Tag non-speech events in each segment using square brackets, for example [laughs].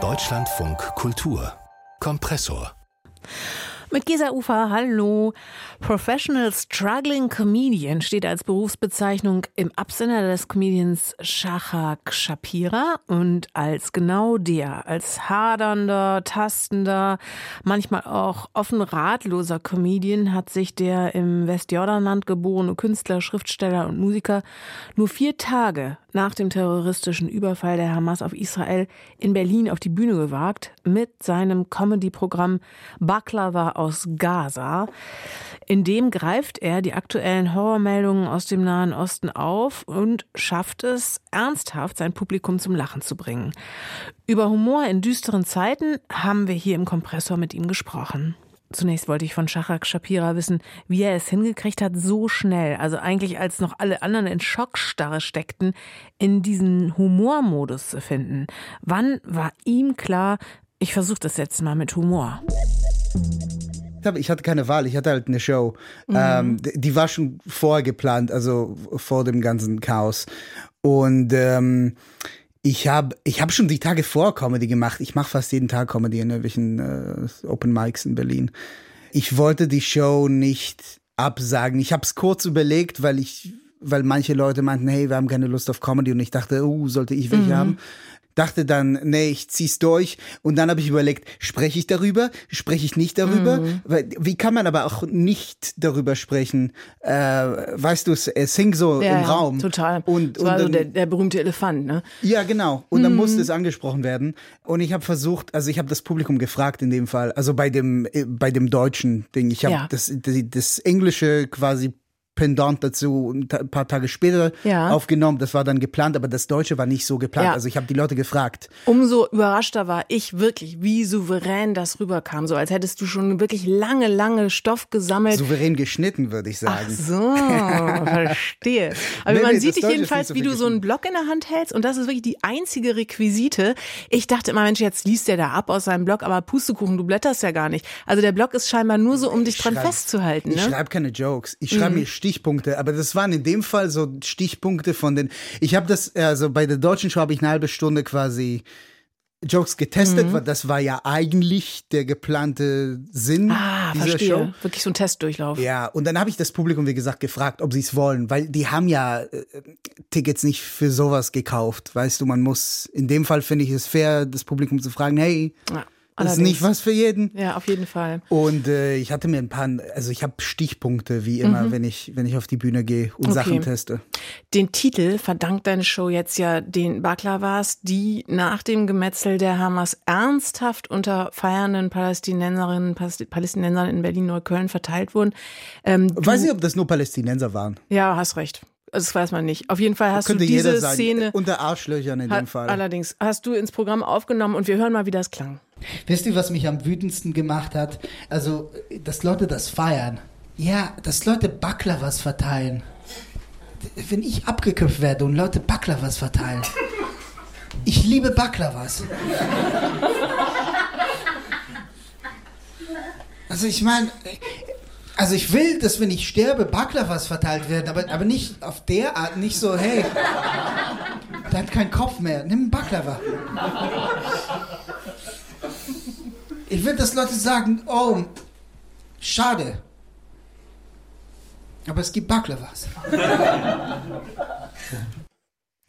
Deutschlandfunk Kultur Kompressor mit Gesa Ufer, hallo. Professional Struggling Comedian steht als Berufsbezeichnung im Absender des Comedians Shachak Shapira und als genau der, als hadernder, tastender, manchmal auch offen ratloser Comedian hat sich der im Westjordanland geborene Künstler, Schriftsteller und Musiker nur vier Tage nach dem terroristischen Überfall der Hamas auf Israel in Berlin auf die Bühne gewagt mit seinem Comedy-Programm Baklava aus Gaza. In dem greift er die aktuellen Horrormeldungen aus dem Nahen Osten auf und schafft es, ernsthaft sein Publikum zum Lachen zu bringen. Über Humor in düsteren Zeiten haben wir hier im Kompressor mit ihm gesprochen. Zunächst wollte ich von Shachak Shapira wissen, wie er es hingekriegt hat, so schnell, also eigentlich als noch alle anderen in Schockstarre steckten, in diesen Humormodus zu finden. Wann war ihm klar, ich versuche das jetzt mal mit Humor? Ich hatte keine Wahl, ich hatte halt eine Show. Mhm. Ähm, die war schon vorher geplant, also vor dem ganzen Chaos. Und ähm, ich habe ich hab schon die Tage vor Comedy gemacht. Ich mache fast jeden Tag Comedy in irgendwelchen äh, Open Mics in Berlin. Ich wollte die Show nicht absagen. Ich habe es kurz überlegt, weil ich weil manche Leute meinten, hey, wir haben keine Lust auf Comedy und ich dachte, uh, sollte ich welche mhm. haben dachte dann, nee, ich zieh's durch. Und dann habe ich überlegt, spreche ich darüber, spreche ich nicht darüber? Mhm. Wie kann man aber auch nicht darüber sprechen? Äh, weißt du, es, hing so ja, im Raum. Total. Und, und war dann, so der, der berühmte Elefant, ne? Ja, genau. Und dann mhm. musste es angesprochen werden. Und ich habe versucht, also ich habe das Publikum gefragt in dem Fall, also bei dem äh, bei dem deutschen Ding. Ich habe ja. das, das das englische quasi Pendant dazu ein paar Tage später ja. aufgenommen. Das war dann geplant, aber das Deutsche war nicht so geplant. Ja. Also ich habe die Leute gefragt. Umso überraschter war ich wirklich, wie souverän das rüberkam. So als hättest du schon wirklich lange, lange Stoff gesammelt. Souverän geschnitten, würde ich sagen. Ach so, verstehe. [laughs] Aber nee, man nee, sieht dich jedenfalls, so wie du so einen Block in der Hand hältst und das ist wirklich die einzige Requisite. Ich dachte immer, Mensch, jetzt liest der da ab aus seinem Blog, aber Pustekuchen, du blätterst ja gar nicht. Also der Blog ist scheinbar nur so, um dich dran schreib, festzuhalten. Ne? Ich schreibe keine Jokes. Ich schreibe mhm. mir Stichpunkte, aber das waren in dem Fall so Stichpunkte von den. Ich habe das, also bei der deutschen Show habe ich eine halbe Stunde quasi Jokes getestet, mhm. weil das war ja eigentlich der geplante Sinn ah, dieser verstehe. Show. Wirklich so ein Testdurchlauf. Ja, und dann habe ich das Publikum, wie gesagt, gefragt, ob sie es wollen, weil die haben ja äh, Tickets nicht für sowas gekauft. Weißt du, man muss, in dem Fall finde ich es fair, das Publikum zu fragen, hey, ja. Das ist nicht was für jeden. Ja, auf jeden Fall. Und äh, ich hatte mir ein paar, also ich habe Stichpunkte wie immer, mhm. wenn ich wenn ich auf die Bühne gehe und okay. Sachen teste. Den Titel verdankt deine Show jetzt ja den Baklawas, die nach dem Gemetzel der Hamas ernsthaft unter feiernden Palästinenserinnen Palästinensern in Berlin-Neukölln verteilt wurden. Ähm, Weiß nicht, ob das nur Palästinenser waren. Ja, hast recht. Das weiß man nicht. Auf jeden Fall hast du diese Szene unter Arschlöchern in dem Fall. Allerdings hast du ins Programm aufgenommen und wir hören mal, wie das klang. Wisst ihr, was mich am wütendsten gemacht hat? Also, dass Leute das feiern. Ja, dass Leute Backlavas verteilen. Wenn ich abgeköpft werde und Leute Backlavas verteilen. Ich liebe Backlavas. Also ich meine, also ich will, dass wenn ich sterbe, Backlavas verteilt werden, aber, aber nicht auf der Art, nicht so, hey, der hat keinen Kopf mehr, nimm einen Baklava. Ich will, dass Leute sagen, oh, schade. Aber es gibt Baklavas.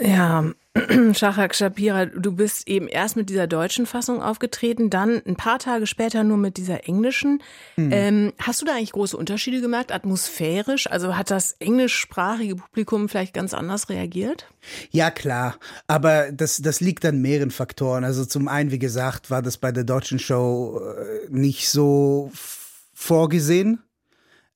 Ja, [clears throat] Shachak Shapira, du bist eben erst mit dieser deutschen Fassung aufgetreten, dann ein paar Tage später nur mit dieser englischen. Mhm. Ähm, hast du da eigentlich große Unterschiede gemerkt, atmosphärisch? Also hat das englischsprachige Publikum vielleicht ganz anders reagiert? Ja, klar. Aber das, das liegt an mehreren Faktoren. Also zum einen, wie gesagt, war das bei der deutschen Show äh, nicht so vorgesehen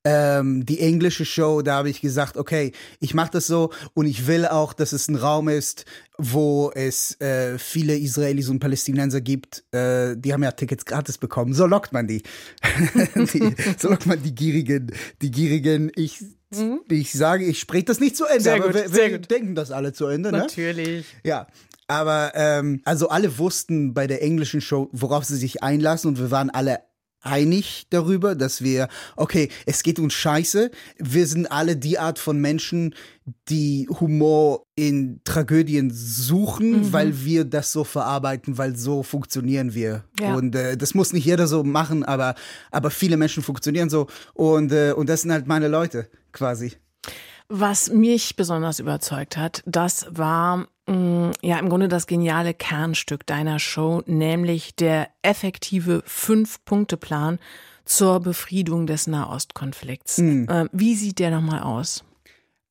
ähm, die englische Show, da habe ich gesagt, okay, ich mache das so und ich will auch, dass es ein Raum ist, wo es äh, viele Israelis und Palästinenser gibt. Äh, die haben ja Tickets gratis bekommen. So lockt man die. [laughs] die so lockt man die gierigen, die gierigen. Ich mhm. ich sage, ich spreche das nicht zu Ende, sehr aber gut, wir, wir denken das alle zu Ende. Ne? Natürlich. Ja. Aber ähm, also alle wussten bei der englischen Show, worauf sie sich einlassen und wir waren alle einig darüber, dass wir, okay, es geht uns scheiße. Wir sind alle die Art von Menschen, die Humor in Tragödien suchen, mhm. weil wir das so verarbeiten, weil so funktionieren wir. Ja. Und äh, das muss nicht jeder so machen, aber, aber viele Menschen funktionieren so. Und, äh, und das sind halt meine Leute quasi. Was mich besonders überzeugt hat, das war mm, ja im Grunde das geniale Kernstück deiner Show, nämlich der effektive Fünf-Punkte-Plan zur Befriedung des Nahostkonflikts. Mhm. Wie sieht der nochmal aus?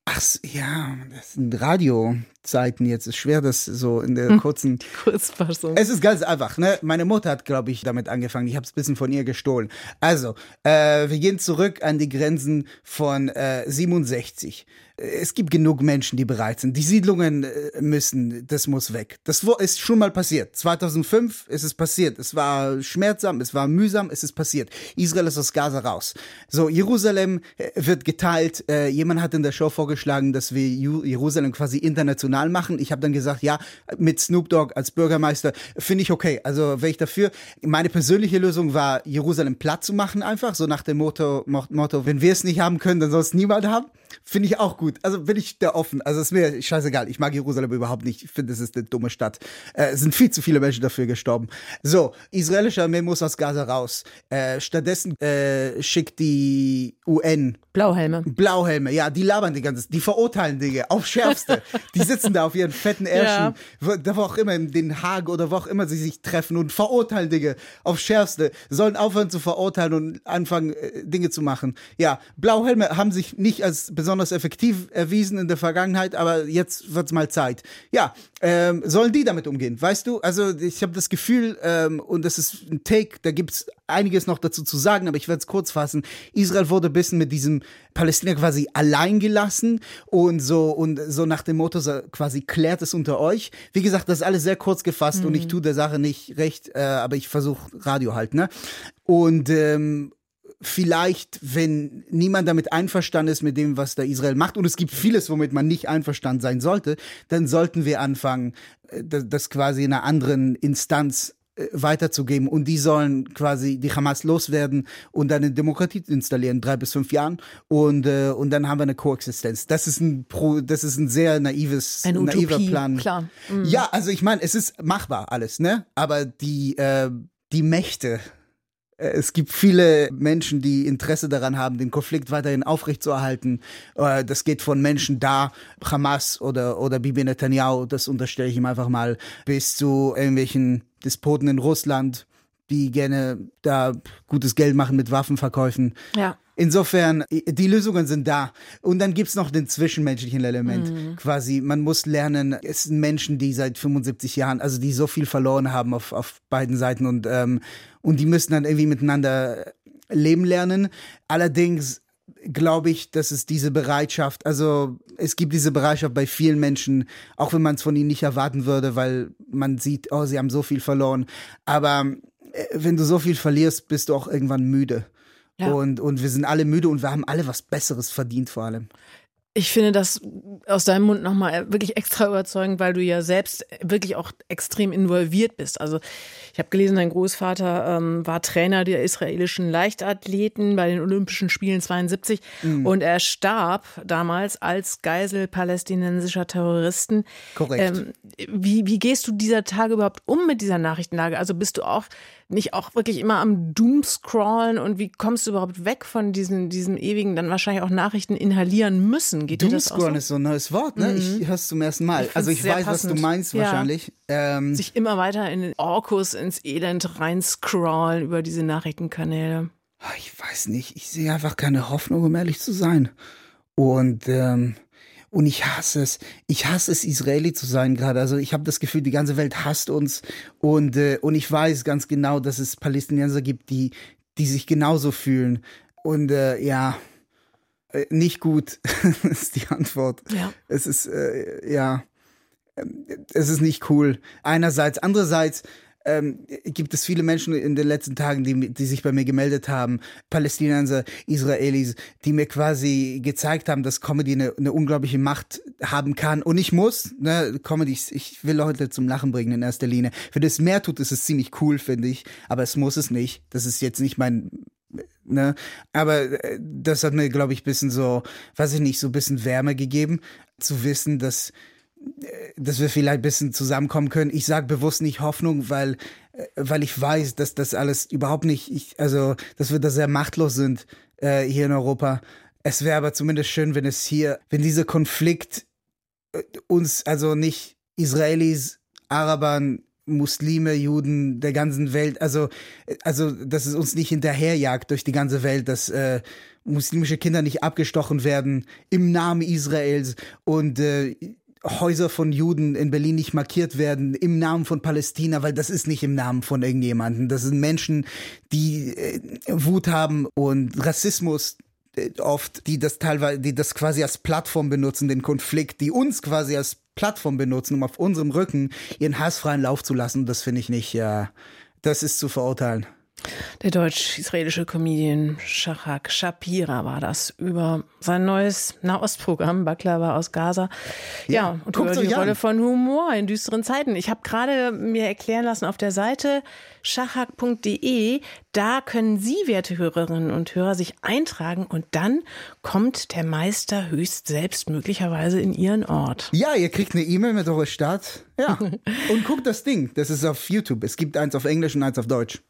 Ach ja, das sind Radiozeiten jetzt. Ist schwer, das so in der hm. kurzen [laughs] Kurzfassung. Es ist ganz einfach, ne? Meine Mutter hat, glaube ich, damit angefangen. Ich habe es ein bisschen von ihr gestohlen. Also, äh, wir gehen zurück an die Grenzen von äh, 67 es gibt genug Menschen, die bereit sind. Die Siedlungen äh, müssen, das muss weg. Das ist schon mal passiert. 2005 ist es passiert. Es war schmerzsam, es war mühsam, es ist passiert. Israel ist aus Gaza raus. So, Jerusalem äh, wird geteilt. Äh, jemand hat in der Show vorgeschlagen, dass wir Jerusalem quasi international machen. Ich habe dann gesagt, ja, mit Snoop Dogg als Bürgermeister finde ich okay. Also wäre ich dafür. Meine persönliche Lösung war, Jerusalem platt zu machen einfach. So nach dem Motto, Motto wenn wir es nicht haben können, dann soll es niemand haben. Finde ich auch gut. Also bin ich da offen. Also ist mir scheißegal. Ich mag Jerusalem überhaupt nicht. Ich finde, es ist eine dumme Stadt. Äh, es sind viel zu viele Menschen dafür gestorben. So, israelische Armee muss aus Gaza raus. Äh, stattdessen äh, schickt die UN Blauhelme. Blauhelme, ja, die labern die ganze die verurteilen Dinge auf Schärfste. die sitzen da auf ihren fetten Ärschen, ja. wo, wo auch immer, in Den Haag oder wo auch immer sie sich treffen und verurteilen Dinge auf Schärfste. Sollen aufhören zu verurteilen und anfangen, äh, Dinge zu machen. Ja, Blauhelme haben sich nicht als besonders effektiv erwiesen in der Vergangenheit, aber jetzt wird's mal Zeit. Ja, ähm, sollen die damit umgehen, weißt du? Also ich habe das Gefühl, ähm, und das ist ein Take, da gibt's einiges noch dazu zu sagen, aber ich werde es kurz fassen. Israel wurde ein bisschen mit diesem Palästina quasi allein gelassen und so und so nach dem Motto so quasi klärt es unter euch. Wie gesagt, das ist alles sehr kurz gefasst mhm. und ich mhm. tue der Sache nicht recht, äh, aber ich versuche Radio halt, ne? Und ähm, vielleicht, wenn niemand damit einverstanden ist mit dem, was da Israel macht, und es gibt vieles, womit man nicht einverstanden sein sollte, dann sollten wir anfangen, äh, das quasi in einer anderen Instanz äh, weiterzugeben und die sollen quasi die Hamas loswerden und dann eine Demokratie installieren, drei bis fünf Jahren und äh, und dann haben wir eine Koexistenz. Das ist ein Pro, das ist ein sehr naives, eine naiver Utopie, Plan. Klar. Mhm. Ja, also ich meine, es ist machbar alles, ne? Aber die äh, die Mächte es gibt viele Menschen, die Interesse daran haben, den Konflikt weiterhin aufrechtzuerhalten. Äh, das geht von Menschen da, Hamas oder, oder Bibi Netanyahu, das unterstelle ich ihm einfach mal, bis zu irgendwelchen Despoten in Russland, die gerne da gutes Geld machen mit Waffenverkäufen. Ja. Insofern, die Lösungen sind da. Und dann gibt's noch den zwischenmenschlichen Element. Mhm. Quasi, man muss lernen, es sind Menschen, die seit 75 Jahren, also die so viel verloren haben auf, auf beiden Seiten und, ähm, und die müssen dann irgendwie miteinander leben lernen. Allerdings glaube ich, dass es diese Bereitschaft, also es gibt diese Bereitschaft bei vielen Menschen, auch wenn man es von ihnen nicht erwarten würde, weil man sieht, oh, sie haben so viel verloren. Aber äh, wenn du so viel verlierst, bist du auch irgendwann müde. Ja. Und, und wir sind alle müde und wir haben alle was Besseres verdient vor allem. Ich finde das aus deinem Mund nochmal wirklich extra überzeugend, weil du ja selbst wirklich auch extrem involviert bist. Also ich habe gelesen, dein Großvater ähm, war Trainer der israelischen Leichtathleten bei den Olympischen Spielen 72 mhm. und er starb damals als Geisel palästinensischer Terroristen. Korrekt. Ähm, wie, wie gehst du dieser Tage überhaupt um mit dieser Nachrichtenlage? Also bist du auch nicht auch wirklich immer am Doomscrollen und wie kommst du überhaupt weg von diesen, diesem ewigen, dann wahrscheinlich auch Nachrichten inhalieren müssen? Geht Doomscrollen so? ist so ein neues Wort, ne? Mhm. Ich höre es zum ersten Mal. Ich also ich weiß, passend. was du meinst ja. wahrscheinlich. Ähm, Sich immer weiter in den Orkus, ins Elend reinscrollen über diese Nachrichtenkanäle. Ah, ich weiß nicht, ich sehe einfach keine Hoffnung, um ehrlich zu sein. Und ähm, und ich hasse es. Ich hasse es, Israeli zu sein gerade. Also ich habe das Gefühl, die ganze Welt hasst uns. Und, äh, und ich weiß ganz genau, dass es Palästinenser gibt, die, die sich genauso fühlen. Und äh, ja, äh, nicht gut [laughs] ist die Antwort. Ja. Es ist, äh, ja, es ist nicht cool. Einerseits. Andererseits, ähm, gibt es viele Menschen in den letzten Tagen, die, die sich bei mir gemeldet haben, Palästinenser, Israelis, die mir quasi gezeigt haben, dass Comedy eine, eine unglaubliche Macht haben kann. Und ich muss, ne, Comedy, ich will Leute zum Lachen bringen in erster Linie. Wenn es mehr tut, ist es ziemlich cool, finde ich. Aber es muss es nicht. Das ist jetzt nicht mein ne? Aber äh, das hat mir, glaube ich, bisschen so, weiß ich nicht, so bisschen Wärme gegeben, zu wissen, dass dass wir vielleicht ein bisschen zusammenkommen können. Ich sage bewusst nicht Hoffnung, weil, äh, weil ich weiß, dass das alles überhaupt nicht, ich, also, dass wir da sehr machtlos sind äh, hier in Europa. Es wäre aber zumindest schön, wenn es hier, wenn dieser Konflikt äh, uns, also nicht Israelis, Arabern, Muslime, Juden der ganzen Welt, also, äh, also, dass es uns nicht hinterherjagt durch die ganze Welt, dass äh, muslimische Kinder nicht abgestochen werden im Namen Israels und äh, Häuser von Juden in Berlin nicht markiert werden im Namen von Palästina, weil das ist nicht im Namen von irgendjemandem. Das sind Menschen, die äh, Wut haben und Rassismus äh, oft, die das teilweise, die das quasi als Plattform benutzen, den Konflikt, die uns quasi als Plattform benutzen, um auf unserem Rücken ihren hassfreien Lauf zu lassen. Das finde ich nicht, ja, das ist zu verurteilen. Der deutsch-israelische Comedian Shahak Shapira war das über sein neues Nahostprogramm Baklava aus Gaza. Ja, ja und über die Rolle von Humor in düsteren Zeiten. Ich habe gerade mir erklären lassen auf der Seite shahak.de, da können Sie, werte Hörerinnen und Hörer, sich eintragen und dann kommt der Meister höchst selbst möglicherweise in Ihren Ort. Ja, ihr kriegt eine E-Mail mit eurer Stadt. Ja. [laughs] und guckt das Ding. Das ist auf YouTube. Es gibt eins auf Englisch und eins auf Deutsch.